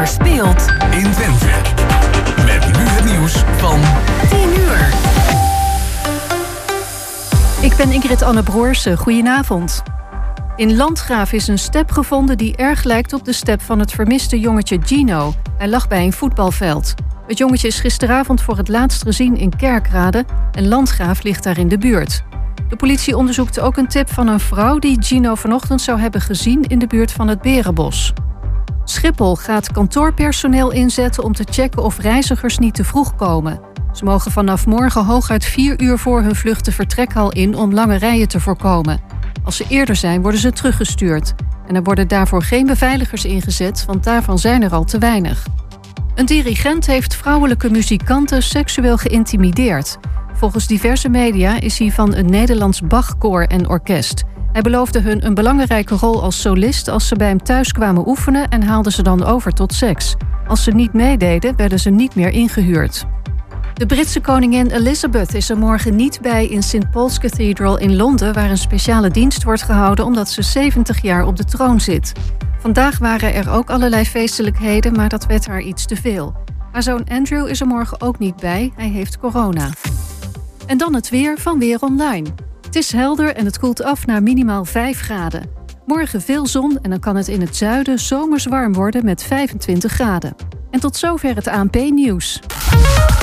er speelt in Twente. Met nu het nieuws van 10 uur. Ik ben Ingrid Anne Broersen. Goedenavond. In Landgraaf is een step gevonden die erg lijkt op de step van het vermiste jongetje Gino. Hij lag bij een voetbalveld. Het jongetje is gisteravond voor het laatst gezien in Kerkrade en Landgraaf ligt daar in de buurt. De politie onderzoekt ook een tip van een vrouw die Gino vanochtend zou hebben gezien in de buurt van het Berenbos. Schiphol gaat kantoorpersoneel inzetten om te checken of reizigers niet te vroeg komen. Ze mogen vanaf morgen hooguit vier uur voor hun vlucht de vertrekhal in om lange rijen te voorkomen. Als ze eerder zijn, worden ze teruggestuurd. En er worden daarvoor geen beveiligers ingezet, want daarvan zijn er al te weinig. Een dirigent heeft vrouwelijke muzikanten seksueel geïntimideerd. Volgens diverse media is hij van een Nederlands Bachkoor en orkest. Hij beloofde hun een belangrijke rol als solist als ze bij hem thuis kwamen oefenen en haalde ze dan over tot seks. Als ze niet meededen, werden ze niet meer ingehuurd. De Britse koningin Elizabeth is er morgen niet bij in St. Paul's Cathedral in Londen, waar een speciale dienst wordt gehouden omdat ze 70 jaar op de troon zit. Vandaag waren er ook allerlei feestelijkheden, maar dat werd haar iets te veel. Haar zoon Andrew is er morgen ook niet bij, hij heeft corona. En dan het weer van Weer Online. Het is helder en het koelt af naar minimaal 5 graden. Morgen veel zon en dan kan het in het zuiden zomers warm worden met 25 graden. En tot zover het ANP-nieuws. Oh.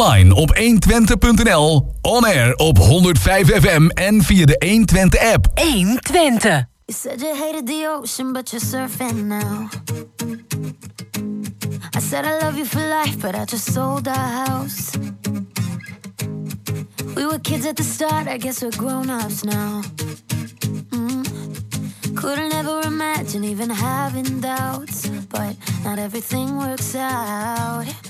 online op 120.nl, on air op 105 FM en via de 120 app. 120. You said you hated the ocean, but you're surfing now. I said I love you for life, but I just sold our house. We were kids at the start, I guess we're grown-ups now. Mm. Couldn't ever imagine even having doubts, but not everything works out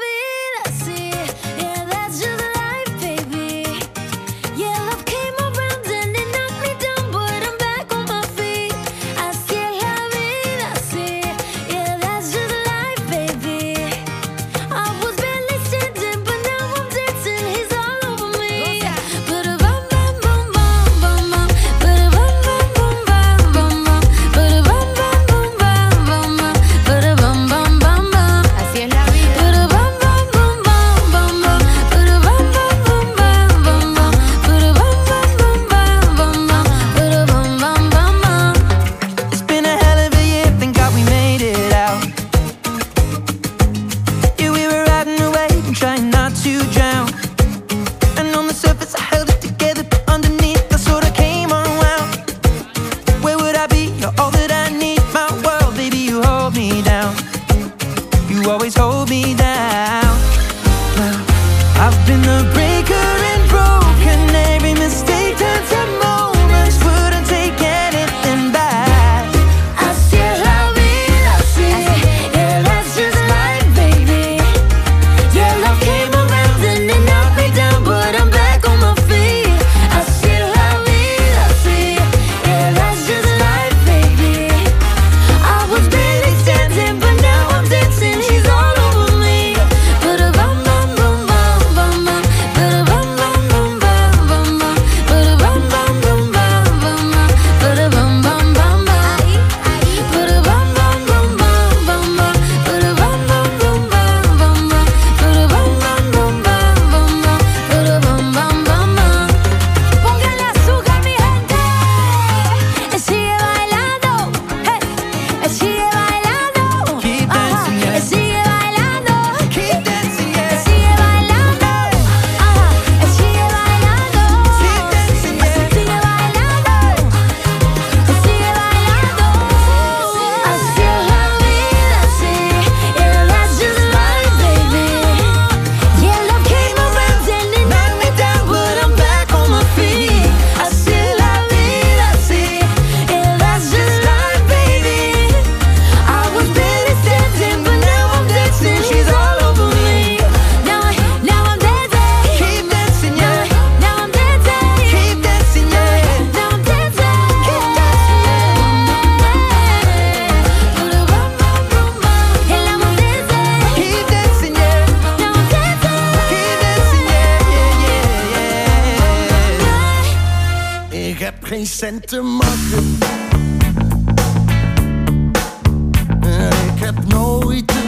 geen cent te maken. Eh, ik heb nooit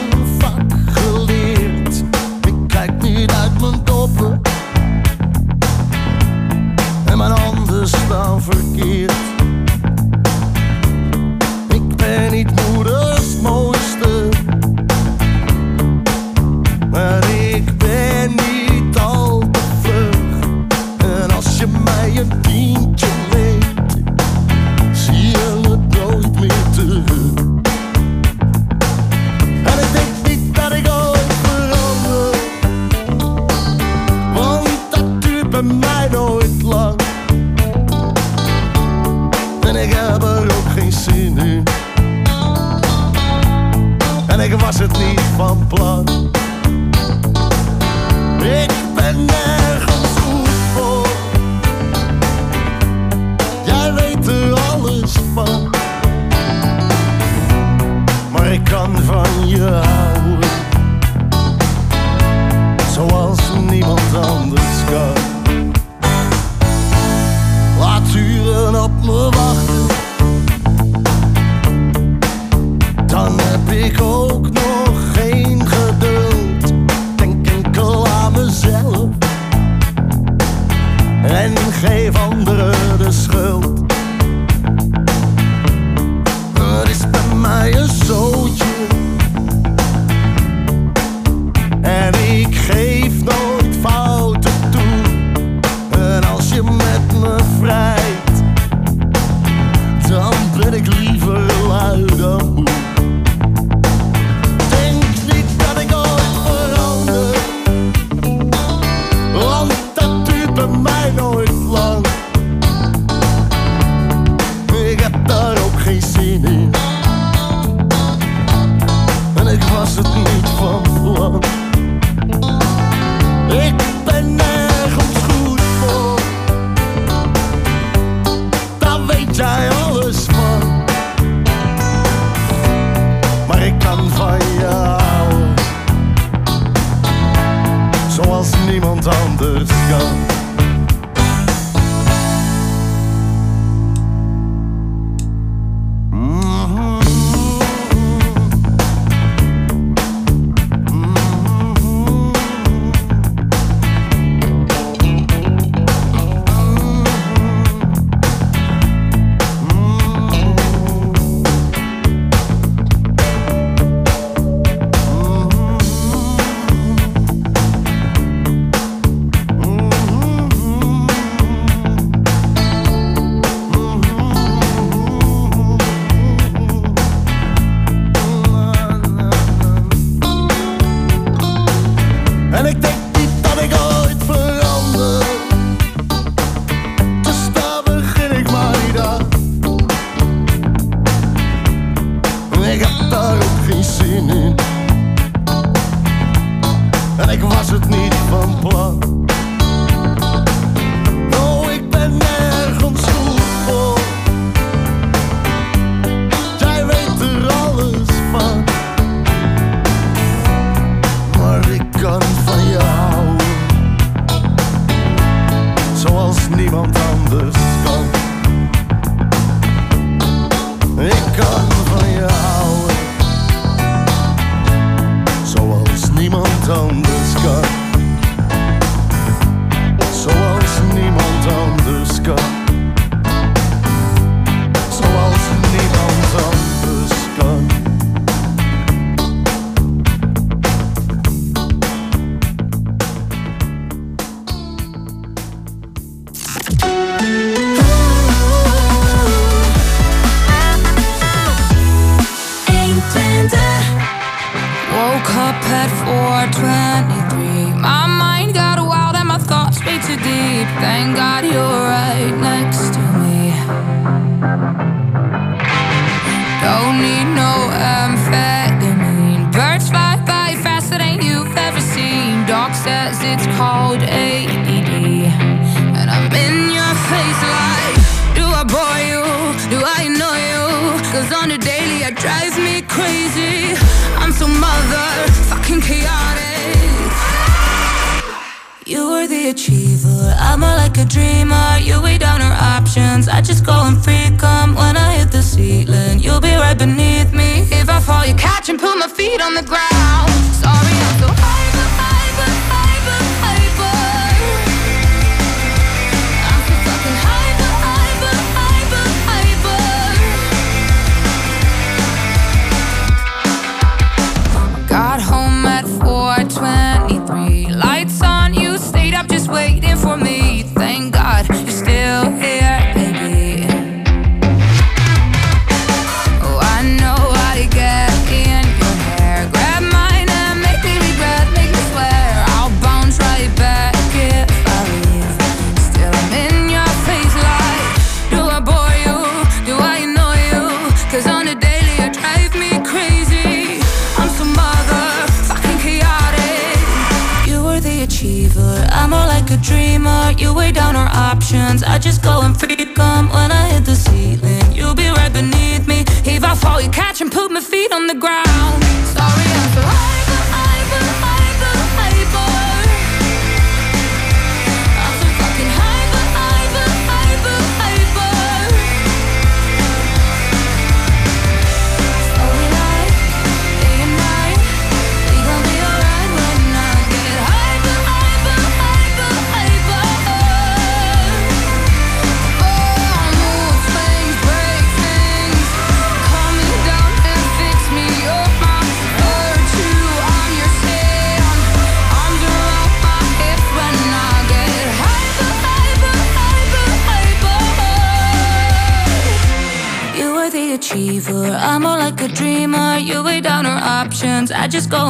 just go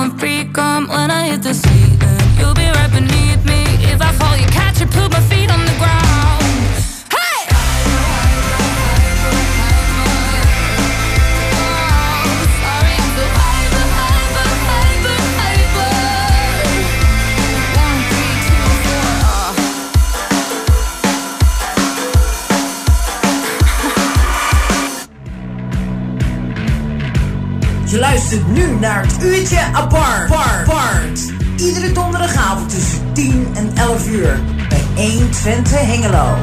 Je luistert nu naar het uurtje apart. Iedere donderdagavond tussen 10 en 11 uur bij 120 Hengelo.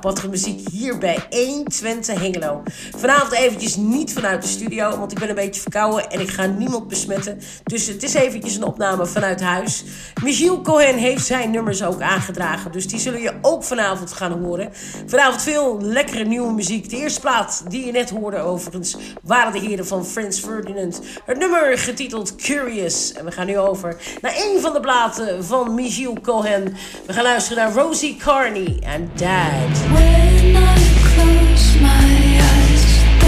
Potre wat muziek bij 120 Hengelo. Vanavond eventjes niet vanuit de studio, want ik ben een beetje verkouden en ik ga niemand besmetten. Dus het is eventjes een opname vanuit huis. Michiel Cohen heeft zijn nummers ook aangedragen, dus die zullen je ook vanavond gaan horen. Vanavond veel lekkere nieuwe muziek. De eerste plaat die je net hoorde overigens waren de heren van Frans Ferdinand. Het nummer getiteld Curious. En we gaan nu over naar een van de platen van Michiel Cohen. We gaan luisteren naar Rosie Carney en Dad.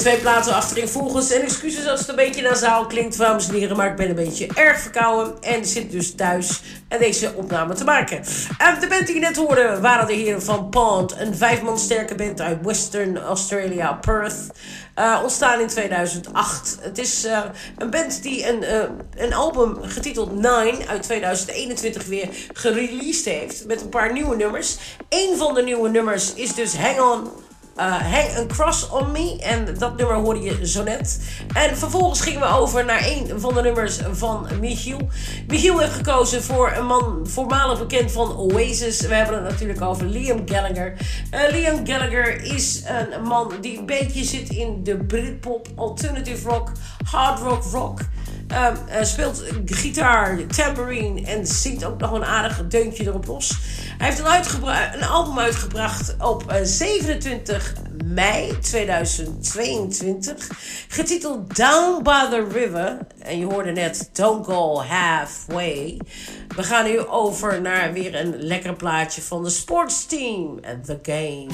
twee platen achterin volgens. En excuses als het een beetje nasaal klinkt, dames en heren. Maar ik ben een beetje erg verkouden. En zit dus thuis en deze opname te maken. En de band die je net hoorde waren de heren van Pond. Een vijfman sterke band uit Western Australia, Perth. Eh, ontstaan in 2008. Het is eh, een band die een, eh, een album getiteld Nine uit 2021 weer gereleased heeft. Met een paar nieuwe nummers. Eén van de nieuwe nummers is dus Hang On. Eh, Hang a Cross on Me. En dat nummer hoorde je zo net. En vervolgens gingen we over naar een van de nummers van Michiel. Michiel heeft gekozen voor een man voormalig bekend van Oasis. We hebben het natuurlijk over Liam Gallagher. Eh, Liam Gallagher is een man die een beetje zit in de Britpop, alternative rock, hard rock rock. Hij speelt gitaar, tambourine en zingt ook nog een aardig deuntje erop los. Hij heeft een, een album uitgebracht op eh, 27 mei 2022, getiteld Down by the River. En je hoorde net Don't Go Halfway. We gaan nu over naar weer een lekker plaatje van de sportsteam and The Game.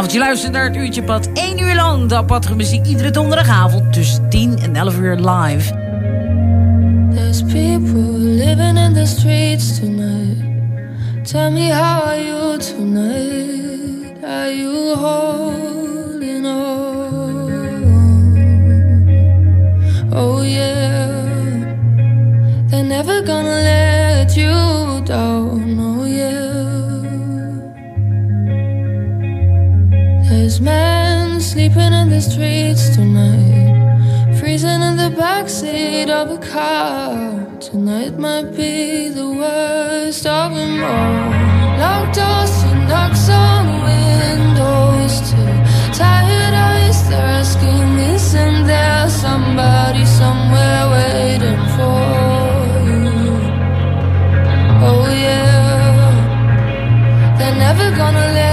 Goedenavond. Je luistert naar het uurtje pad. 1 uur lang de aparte muziek. Iedere donderdagavond tussen 10 en 11 uur live. Backseat of a car. Tonight might be the worst of them all. Locked doors and knocks on windows, too tired eyes. They're asking, isn't there somebody somewhere waiting for you? Oh yeah. They're never gonna let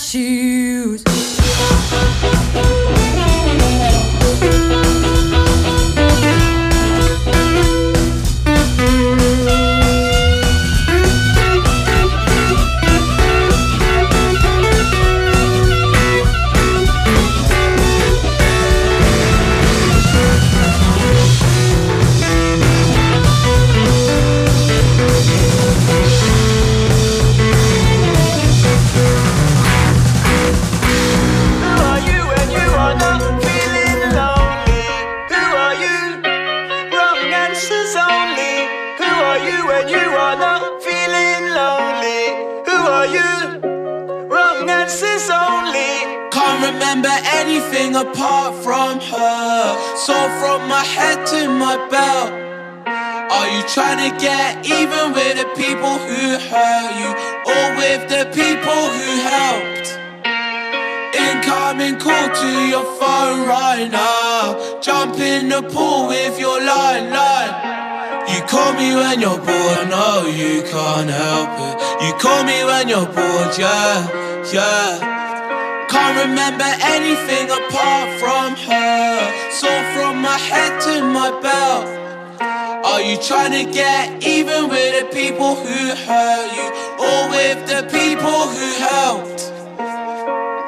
心。Pool with your line, line. You call me when you're bored, no, you can't help it. You call me when you're bored, yeah, yeah. Can't remember anything apart from her. So from my head to my belt. Are you trying to get even with the people who hurt you? Or with the people who helped?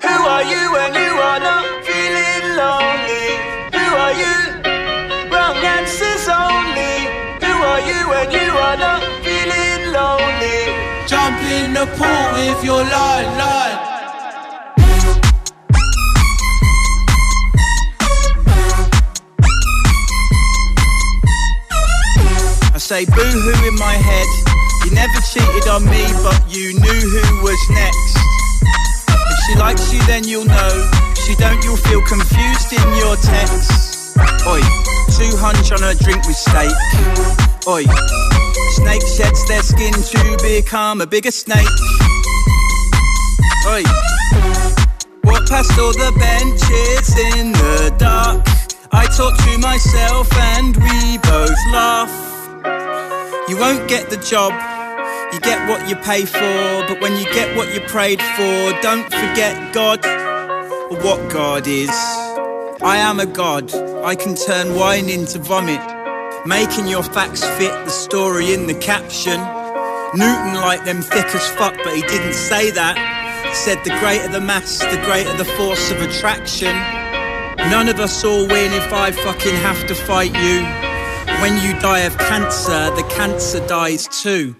Who are you when you are not feeling lonely? Pool with your line, line. I say boo hoo in my head. You never cheated on me, but you knew who was next. If she likes you, then you'll know. If she don't, you'll feel confused in your texts. Oi, 200 on a drink with steak. Oi, snake sheds their skin to become a bigger snake. Oi, walk past all the benches in the dark. I talk to myself and we both laugh. You won't get the job, you get what you pay for. But when you get what you prayed for, don't forget God or what God is. I am a God, I can turn wine into vomit, making your facts fit the story in the caption. Newton liked them thick as fuck, but he didn't say that. Said the greater the mass, the greater the force of attraction. None of us all win if I fucking have to fight you. When you die of cancer, the cancer dies too.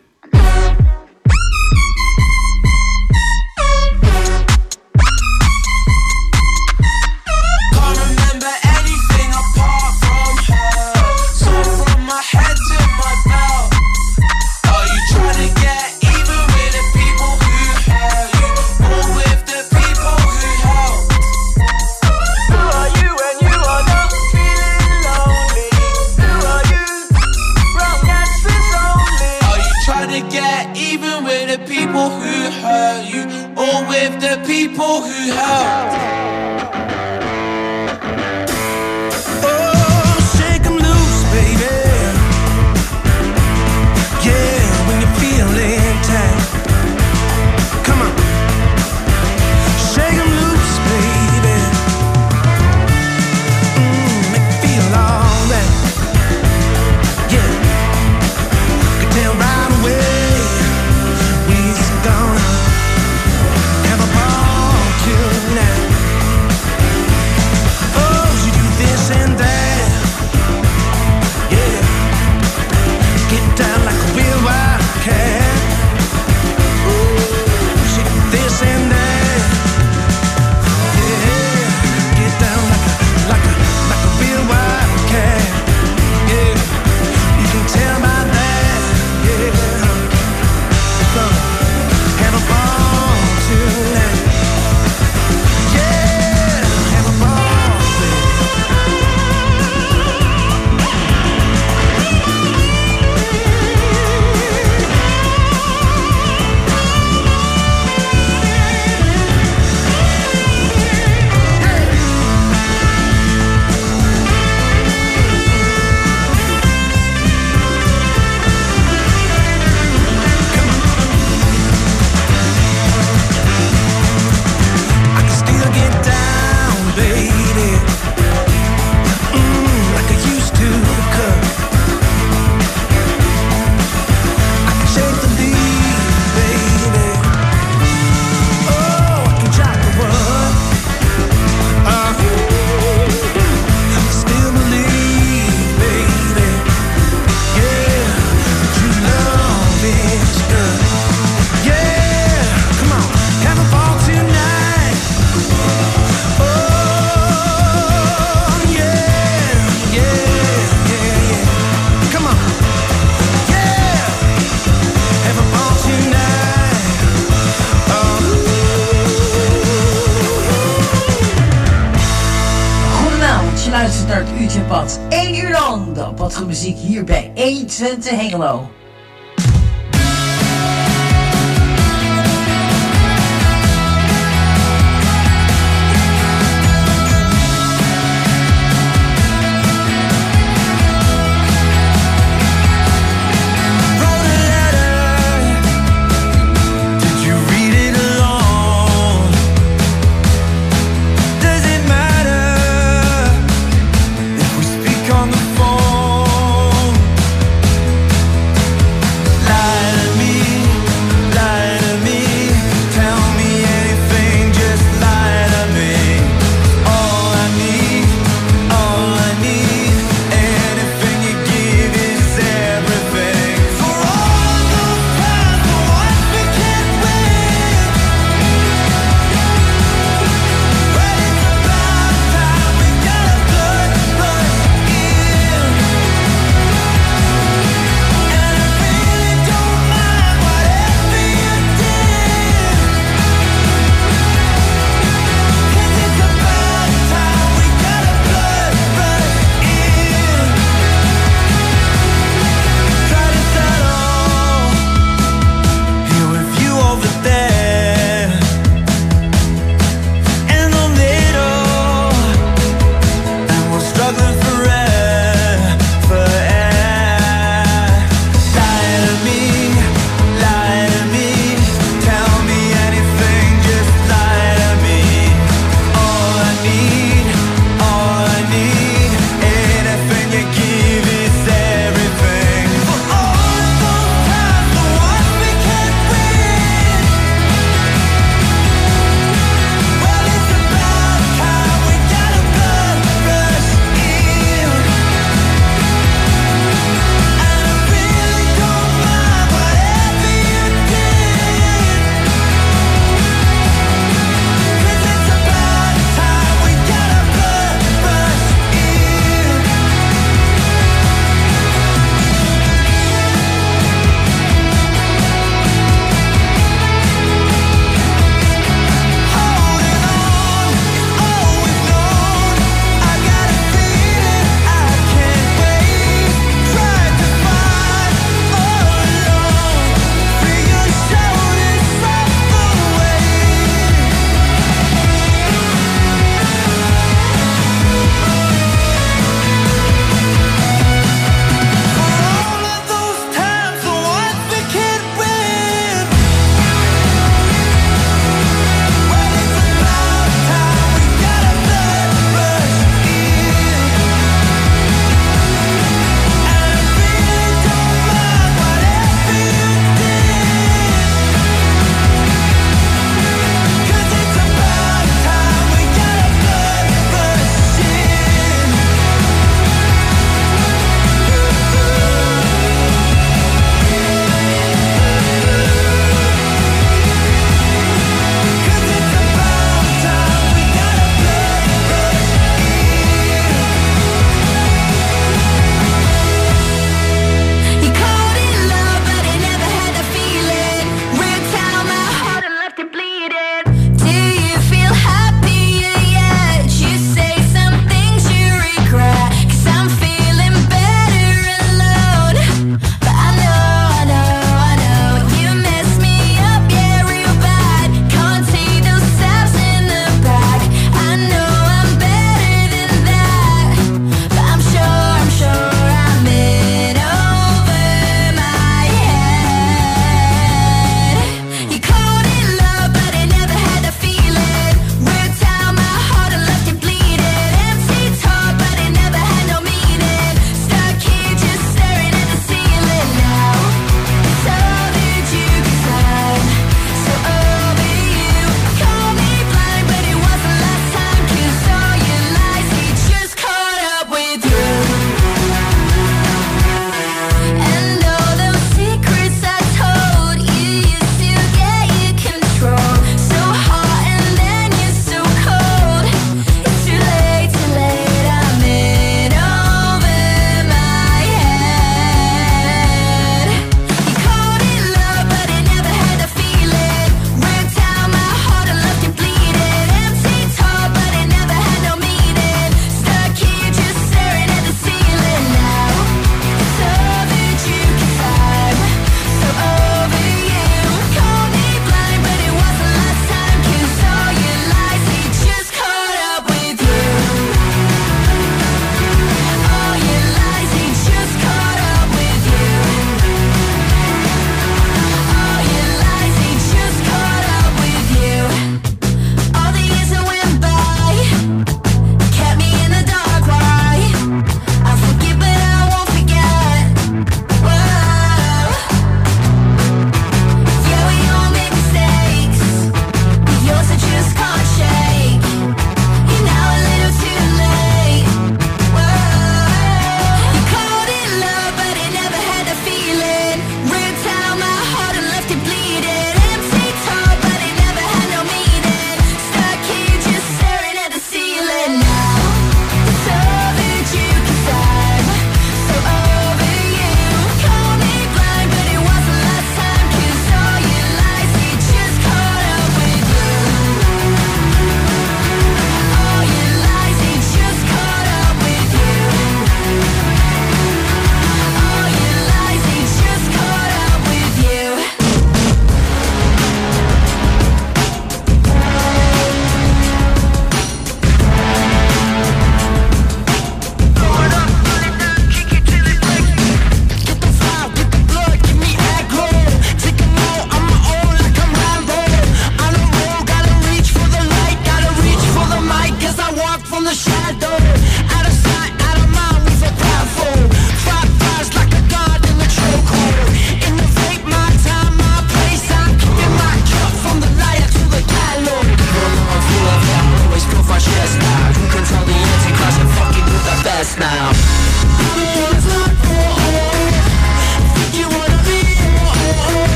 Naar het uurtje pad. 1 uur lang de padmuziek hier bij 120 Hengelo.